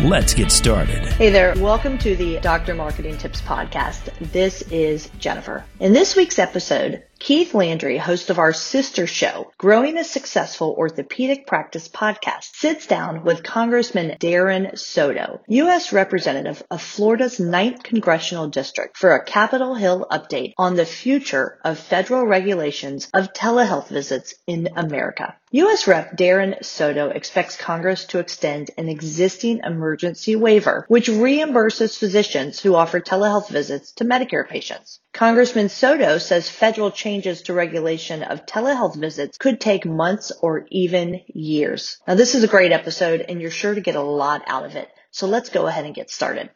Let's get started. Hey there. Welcome to the Dr. Marketing Tips Podcast. This is Jennifer. In this week's episode, Keith Landry, host of our sister show, Growing a Successful Orthopedic Practice podcast, sits down with Congressman Darren Soto, U.S. Representative of Florida's 9th Congressional District, for a Capitol Hill update on the future of federal regulations of telehealth visits in America. U.S. Rep. Darren Soto expects Congress to extend an existing emergency waiver, which reimburses physicians who offer telehealth visits to Medicare patients. Congressman Soto says federal changes to regulation of telehealth visits could take months or even years. Now, this is a great episode and you're sure to get a lot out of it. So let's go ahead and get started.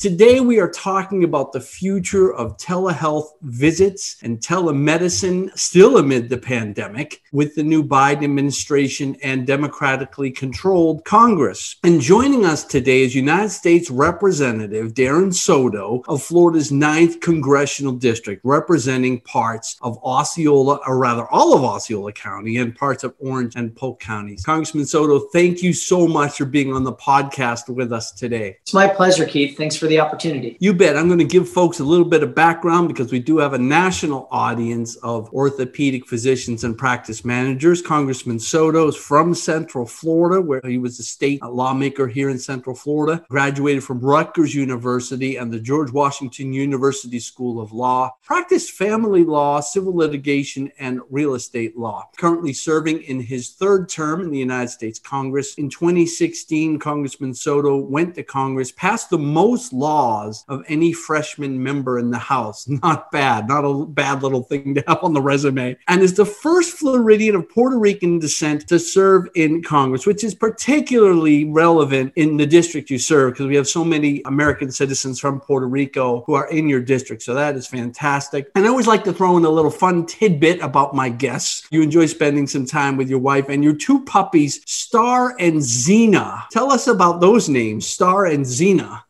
Today, we are talking about the future of telehealth visits and telemedicine still amid the pandemic with the new Biden administration and democratically controlled Congress. And joining us today is United States Representative Darren Soto of Florida's 9th Congressional District, representing parts of Osceola, or rather all of Osceola County and parts of Orange and Polk counties. Congressman Soto, thank you so much for being on the podcast with us today. It's my pleasure, Keith. Thanks for the opportunity. You bet. I'm going to give folks a little bit of background because we do have a national audience of orthopedic physicians and practice managers. Congressman Soto is from Central Florida, where he was a state lawmaker here in Central Florida, graduated from Rutgers University and the George Washington University School of Law, practiced family law, civil litigation, and real estate law. Currently serving in his third term in the United States Congress. In 2016, Congressman Soto went to Congress, passed the most laws of any freshman member in the House. Not bad, not a bad little thing to have on the resume. And is the first Floridian of Puerto Rican descent to serve in Congress, which is particularly relevant in the district you serve because we have so many American citizens from Puerto Rico who are in your district. So that is fantastic. And I always like to throw in a little fun tidbit about my guests. You enjoy spending some time with your wife and your two puppies, Star and Xena. Tell us about those names, Star and Xena.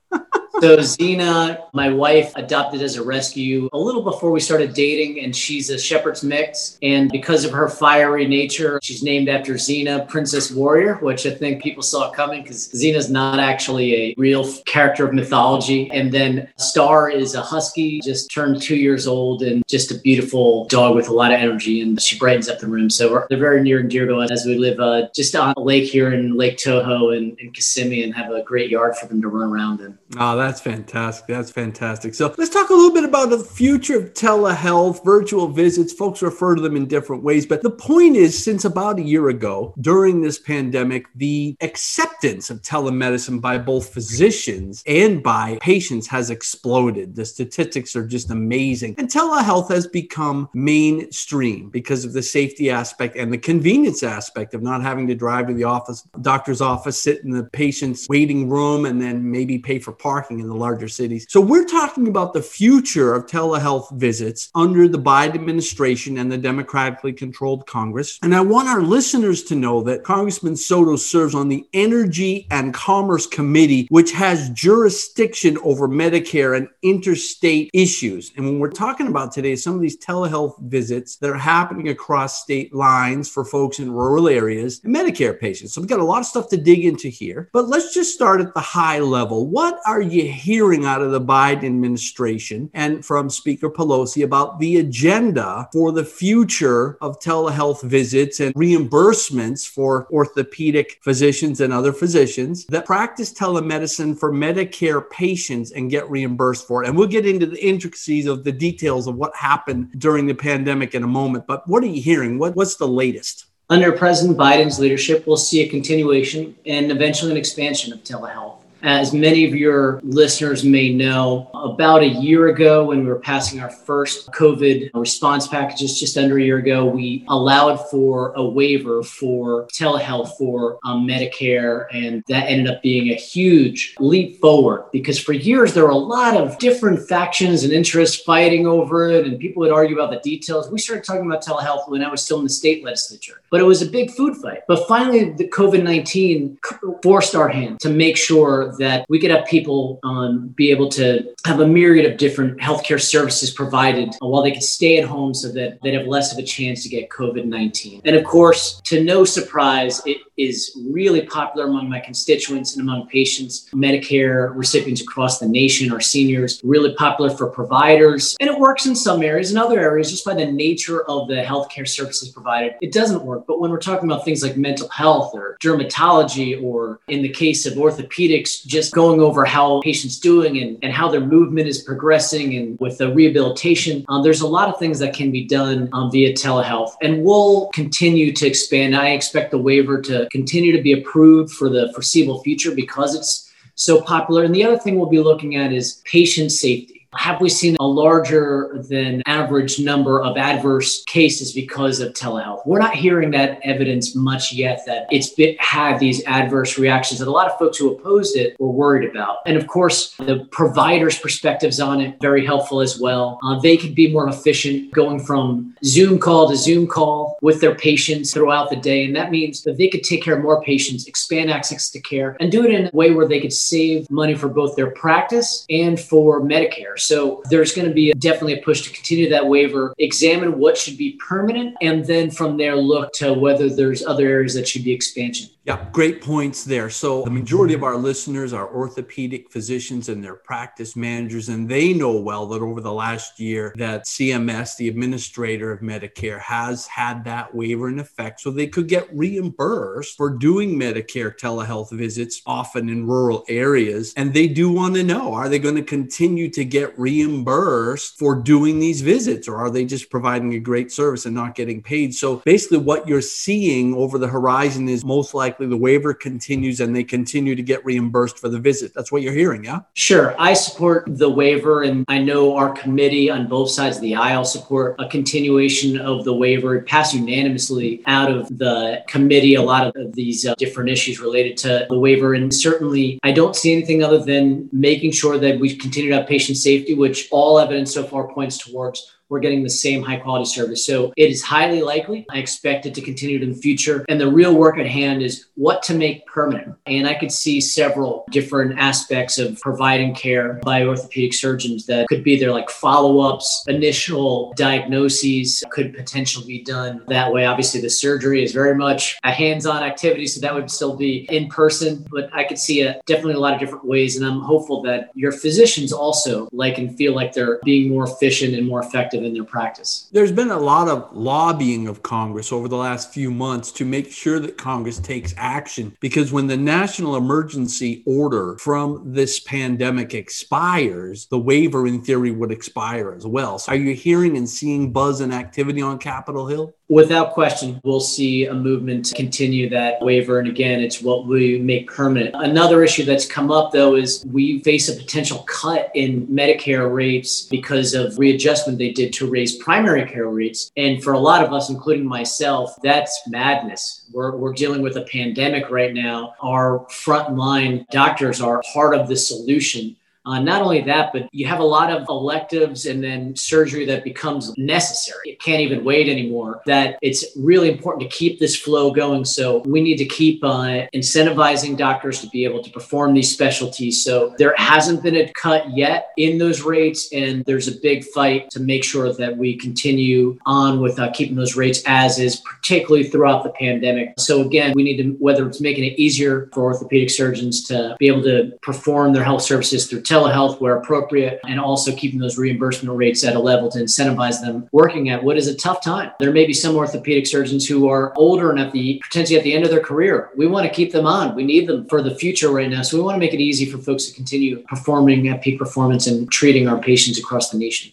So Xena, my wife, adopted as a rescue a little before we started dating, and she's a shepherd's mix. And because of her fiery nature, she's named after Xena, Princess Warrior, which I think people saw coming because Xena's not actually a real character of mythology. And then Star is a husky, just turned two years old, and just a beautiful dog with a lot of energy, and she brightens up the room. So they're very near and dear to us as we live uh, just on a lake here in Lake Toho and, in Kissimmee and have a great yard for them to run around in. Oh, that's fantastic. That's fantastic. So let's talk a little bit about the future of telehealth, virtual visits. Folks refer to them in different ways. But the point is, since about a year ago, during this pandemic, the acceptance of telemedicine by both physicians and by patients has exploded. The statistics are just amazing. And telehealth has become mainstream because of the safety aspect and the convenience aspect of not having to drive to the office, doctor's office, sit in the patient's waiting room, and then maybe pay for parking in the larger cities. So we're talking about the future of telehealth visits under the Biden administration and the democratically controlled Congress. And I want our listeners to know that Congressman Soto serves on the Energy and Commerce Committee, which has jurisdiction over Medicare and interstate issues. And when we're talking about today, some of these telehealth visits that are happening across state lines for folks in rural areas and Medicare patients. So we've got a lot of stuff to dig into here, but let's just start at the high level. What are you hearing out of the Biden administration and from Speaker Pelosi about the agenda for the future of telehealth visits and reimbursements for orthopedic physicians and other physicians that practice telemedicine for Medicare patients and get reimbursed for it. And we'll get into the intricacies of the details of what happened during the pandemic in a moment. But what are you hearing? What, what's the latest? Under President Biden's leadership, we'll see a continuation and eventually an expansion of telehealth. As many of your listeners may know, about a year ago, when we were passing our first COVID response packages, just under a year ago, we allowed for a waiver for telehealth for um, Medicare. And that ended up being a huge leap forward because for years there were a lot of different factions and interests fighting over it, and people would argue about the details. We started talking about telehealth when I was still in the state legislature, but it was a big food fight. But finally, the COVID 19 forced our hand to make sure that we could have people um, be able to have a myriad of different healthcare services provided while they could stay at home so that they'd have less of a chance to get COVID 19. And of course, to no surprise, it is really popular among my constituents and among patients. Medicare recipients across the nation are seniors, really popular for providers. And it works in some areas. In other areas, just by the nature of the healthcare services provided, it doesn't work. But when we're talking about things like mental health or dermatology, or in the case of orthopedics, just going over how patients doing and, and how their movement is progressing and with the rehabilitation, um, there's a lot of things that can be done um, via telehealth. And we'll continue to expand. I expect the waiver to continue to be approved for the foreseeable future because it's so popular. And the other thing we'll be looking at is patient safety. Have we seen a larger than average number of adverse cases because of telehealth? We're not hearing that evidence much yet that it's been, had these adverse reactions that a lot of folks who opposed it were worried about. And of course, the provider's perspectives on it very helpful as well. Uh, they could be more efficient going from Zoom call to Zoom call with their patients throughout the day, and that means that they could take care of more patients, expand access to care, and do it in a way where they could save money for both their practice and for Medicare. So there's going to be definitely a push to continue that waiver, examine what should be permanent, and then from there look to whether there's other areas that should be expansion. Yeah, great points there. So, the majority of our listeners are orthopedic physicians and their practice managers, and they know well that over the last year that CMS, the administrator of Medicare, has had that waiver in effect so they could get reimbursed for doing Medicare telehealth visits, often in rural areas. And they do want to know are they going to continue to get reimbursed for doing these visits, or are they just providing a great service and not getting paid? So, basically, what you're seeing over the horizon is most likely the waiver continues and they continue to get reimbursed for the visit. That's what you're hearing, yeah? Sure. I support the waiver, and I know our committee on both sides of the aisle support a continuation of the waiver. It passed unanimously out of the committee a lot of these uh, different issues related to the waiver. And certainly, I don't see anything other than making sure that we continue to have patient safety, which all evidence so far points towards we're getting the same high quality service. So it is highly likely. I expect it to continue in the future. And the real work at hand is what to make permanent. And I could see several different aspects of providing care by orthopedic surgeons that could be there, like follow ups, initial diagnoses could potentially be done that way. Obviously, the surgery is very much a hands on activity, so that would still be in person. But I could see a, definitely a lot of different ways. And I'm hopeful that your physicians also like and feel like they're being more efficient and more effective in their practice. There's been a lot of lobbying of Congress over the last few months to make sure that Congress takes action because when the national emergency order from this pandemic expires, the waiver in theory would expire as well. So are you hearing and seeing buzz and activity on Capitol Hill? Without question, we'll see a movement to continue that waiver. And again, it's what we make permanent. Another issue that's come up, though, is we face a potential cut in Medicare rates because of readjustment they did to raise primary care rates. And for a lot of us, including myself, that's madness. We're, we're dealing with a pandemic right now. Our frontline doctors are part of the solution uh, not only that, but you have a lot of electives and then surgery that becomes necessary. It can't even wait anymore. That it's really important to keep this flow going. So we need to keep uh, incentivizing doctors to be able to perform these specialties. So there hasn't been a cut yet in those rates, and there's a big fight to make sure that we continue on with uh, keeping those rates as is, particularly throughout the pandemic. So again, we need to whether it's making it easier for orthopedic surgeons to be able to perform their health services through telehealth where appropriate, and also keeping those reimbursement rates at a level to incentivize them working at what is a tough time. There may be some orthopedic surgeons who are older and at the potentially at the end of their career. We want to keep them on. We need them for the future right now. So we want to make it easy for folks to continue performing at peak performance and treating our patients across the nation.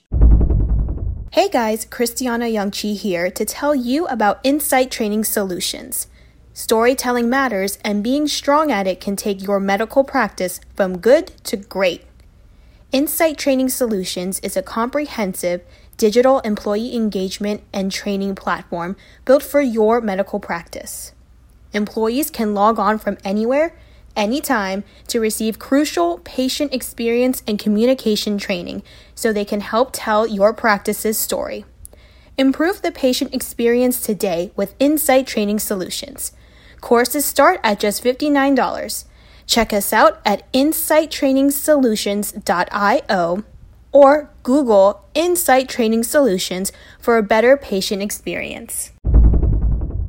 Hey guys, Christiana Youngchi here to tell you about Insight Training Solutions. Storytelling matters, and being strong at it can take your medical practice from good to great. Insight Training Solutions is a comprehensive digital employee engagement and training platform built for your medical practice. Employees can log on from anywhere, anytime to receive crucial patient experience and communication training so they can help tell your practice's story. Improve the patient experience today with Insight Training Solutions. Courses start at just $59. Check us out at insighttrainingsolutions.io or Google Insight Training Solutions for a better patient experience.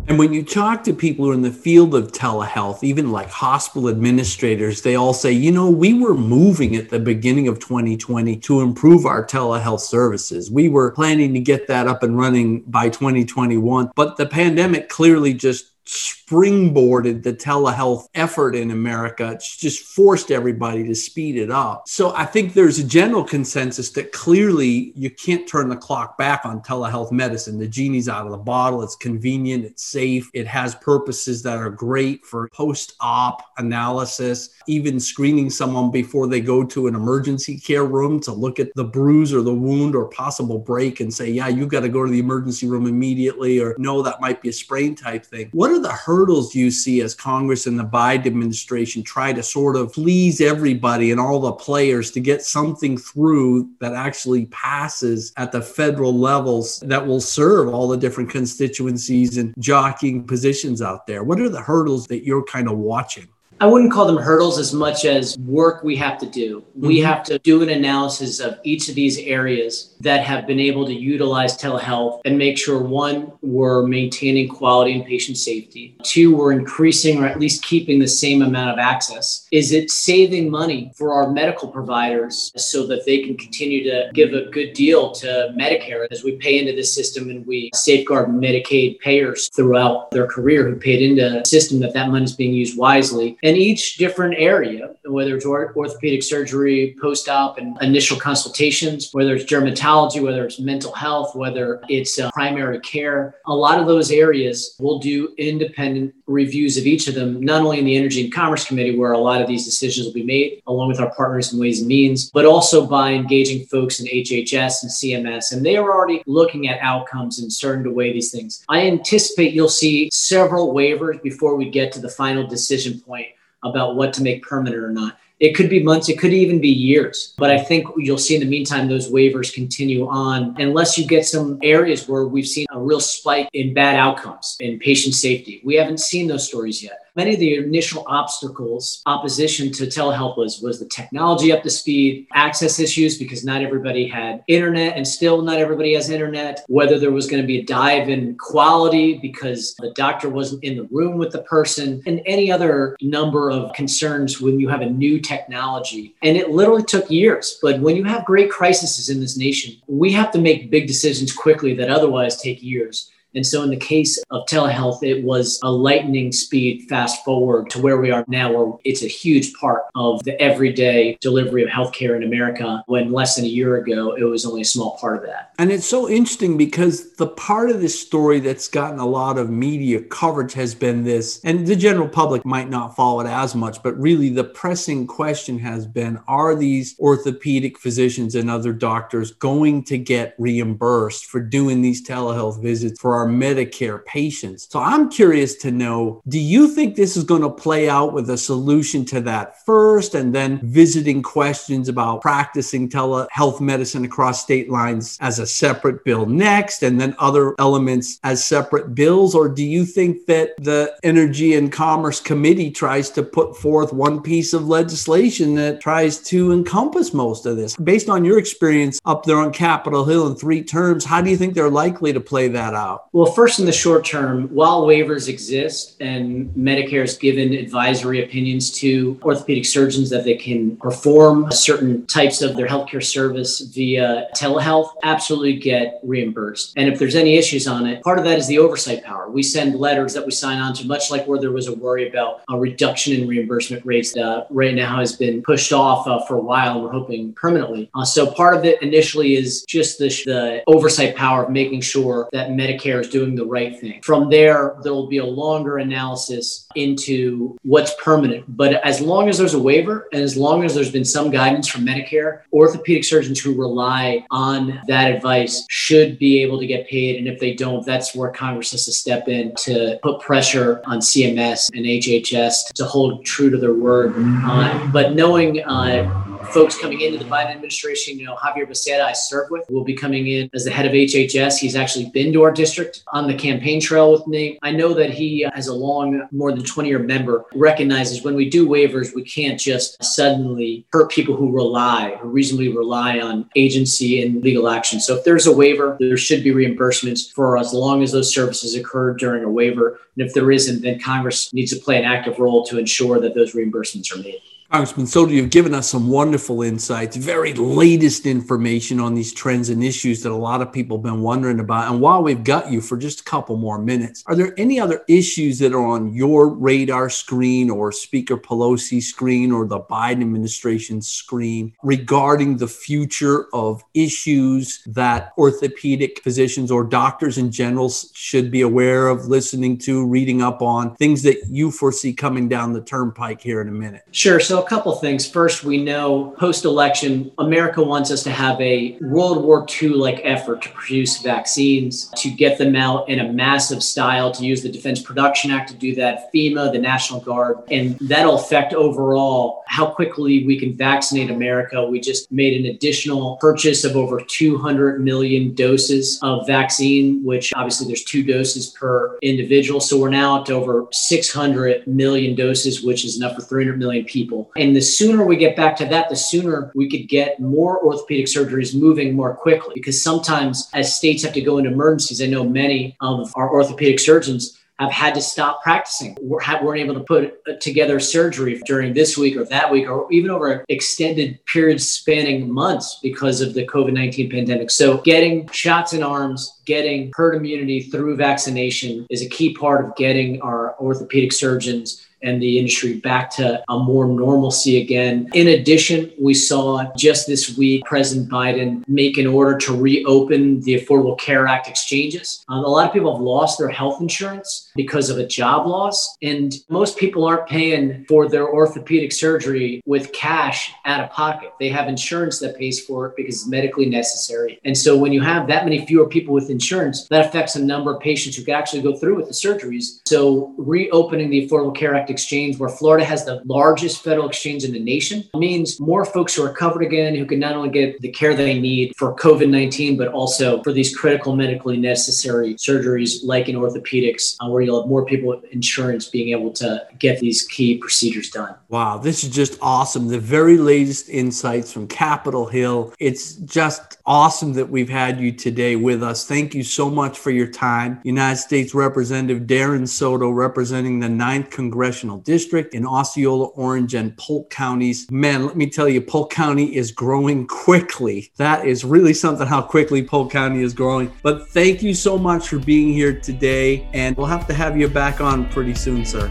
And when you talk to people who are in the field of telehealth, even like hospital administrators, they all say, you know, we were moving at the beginning of 2020 to improve our telehealth services. We were planning to get that up and running by 2021, but the pandemic clearly just springboarded the telehealth effort in America. It's just forced everybody to speed it up. So I think there's a general consensus that clearly you can't turn the clock back on telehealth medicine. The genie's out of the bottle. It's convenient, it's safe, it has purposes that are great for post op analysis, even screening someone before they go to an emergency care room to look at the bruise or the wound or possible break and say, yeah, you've got to go to the emergency room immediately, or no, that might be a sprain type thing. What are the hurdles you see as Congress and the Biden administration try to sort of please everybody and all the players to get something through that actually passes at the federal levels that will serve all the different constituencies and jockeying positions out there? What are the hurdles that you're kind of watching? I wouldn't call them hurdles as much as work we have to do. Mm-hmm. We have to do an analysis of each of these areas that have been able to utilize telehealth and make sure one, we're maintaining quality and patient safety. Two, we're increasing or at least keeping the same amount of access. Is it saving money for our medical providers so that they can continue to give a good deal to Medicare as we pay into the system and we safeguard Medicaid payers throughout their career who paid into the system that that money is being used wisely? And each different area, whether it's orthopedic surgery, post op, and initial consultations, whether it's dermatology, whether it's mental health, whether it's uh, primary care, a lot of those areas will do independent reviews of each of them, not only in the Energy and Commerce Committee, where a lot of these decisions will be made, along with our partners in Ways and Means, but also by engaging folks in HHS and CMS. And they are already looking at outcomes and starting to weigh these things. I anticipate you'll see several waivers before we get to the final decision point about what to make permanent or not. It could be months, it could even be years. But I think you'll see in the meantime those waivers continue on unless you get some areas where we've seen a real spike in bad outcomes in patient safety. We haven't seen those stories yet many of the initial obstacles opposition to telehealth was was the technology up to speed access issues because not everybody had internet and still not everybody has internet. Whether there was going to be a dive in quality because the doctor wasn't in the room with the person and any other number of concerns when you have a new technology. And it literally took years but when you have great crises in this nation we have to make big decisions quickly that otherwise take years and so, in the case of telehealth, it was a lightning speed fast forward to where we are now, where it's a huge part of the everyday delivery of healthcare in America. When less than a year ago, it was only a small part of that. And it's so interesting because the part of this story that's gotten a lot of media coverage has been this, and the general public might not follow it as much, but really the pressing question has been are these orthopedic physicians and other doctors going to get reimbursed for doing these telehealth visits for our Medicare patients. So I'm curious to know do you think this is going to play out with a solution to that first and then visiting questions about practicing telehealth medicine across state lines as a separate bill next and then other elements as separate bills? Or do you think that the Energy and Commerce Committee tries to put forth one piece of legislation that tries to encompass most of this? Based on your experience up there on Capitol Hill in three terms, how do you think they're likely to play that out? Well, first, in the short term, while waivers exist and Medicare has given advisory opinions to orthopedic surgeons that they can perform certain types of their healthcare service via telehealth, absolutely get reimbursed. And if there's any issues on it, part of that is the oversight power. We send letters that we sign on to, much like where there was a worry about a reduction in reimbursement rates that right now has been pushed off uh, for a while, and we're hoping permanently. Uh, so part of it initially is just the, the oversight power of making sure that Medicare there is doing the right thing. From there, there will be a longer analysis into what's permanent. But as long as there's a waiver and as long as there's been some guidance from Medicare, orthopedic surgeons who rely on that advice should be able to get paid. And if they don't, that's where Congress has to step in to put pressure on CMS and HHS to hold true to their word. Uh, but knowing uh, folks coming into the Biden administration. You know, Xavier Becerra, I serve with, will be coming in as the head of HHS. He's actually been to our district on the campaign trail with me. I know that he, uh, as a long, more than 20 year member, recognizes when we do waivers, we can't just suddenly hurt people who rely, who reasonably rely on agency and legal action. So if there's a waiver, there should be reimbursements for as long as those services occurred during a waiver. And if there isn't, then Congress needs to play an active role to ensure that those reimbursements are made. Congressman Soto, you've given us some wonderful insights, very latest information on these trends and issues that a lot of people have been wondering about. And while we've got you for just a couple more minutes, are there any other issues that are on your radar screen or Speaker Pelosi's screen or the Biden administration's screen regarding the future of issues that orthopedic physicians or doctors in general should be aware of, listening to, reading up on, things that you foresee coming down the turnpike here in a minute? Sure. So a couple things. First, we know post election, America wants us to have a World War II like effort to produce vaccines, to get them out in a massive style, to use the Defense Production Act to do that, FEMA, the National Guard, and that'll affect overall how quickly we can vaccinate America. We just made an additional purchase of over 200 million doses of vaccine, which obviously there's two doses per individual. So we're now up to over 600 million doses, which is enough for 300 million people. And the sooner we get back to that, the sooner we could get more orthopedic surgeries moving more quickly. Because sometimes, as states have to go into emergencies, I know many of our orthopedic surgeons have had to stop practicing. We weren't able to put uh, together surgery during this week or that week, or even over extended periods spanning months because of the COVID 19 pandemic. So, getting shots in arms, getting herd immunity through vaccination is a key part of getting our orthopedic surgeons and the industry back to a more normalcy again. In addition, we saw just this week President Biden make an order to reopen the Affordable Care Act exchanges. Um, a lot of people have lost their health insurance because of a job loss, and most people aren't paying for their orthopedic surgery with cash out of pocket. They have insurance that pays for it because it's medically necessary. And so when you have that many fewer people with insurance, that affects the number of patients who can actually go through with the surgeries. So reopening the Affordable Care Act exchange, where Florida has the largest federal exchange in the nation, means more folks who are covered again who can not only get the care they need for COVID 19, but also for these critical medically necessary surgeries like in orthopedics, uh, where you'll have more people with insurance being able to get these key procedures done. Wow, this is just awesome. The very latest insights from Capitol Hill. It's just awesome that we've had you today with us. Thank you so much for your time. United States Representative Darren Soto, representing the 9th Congressional Congressional District in Osceola, Orange, and Polk counties. Man, let me tell you, Polk County is growing quickly. That is really something how quickly Polk County is growing. But thank you so much for being here today, and we'll have to have you back on pretty soon, sir.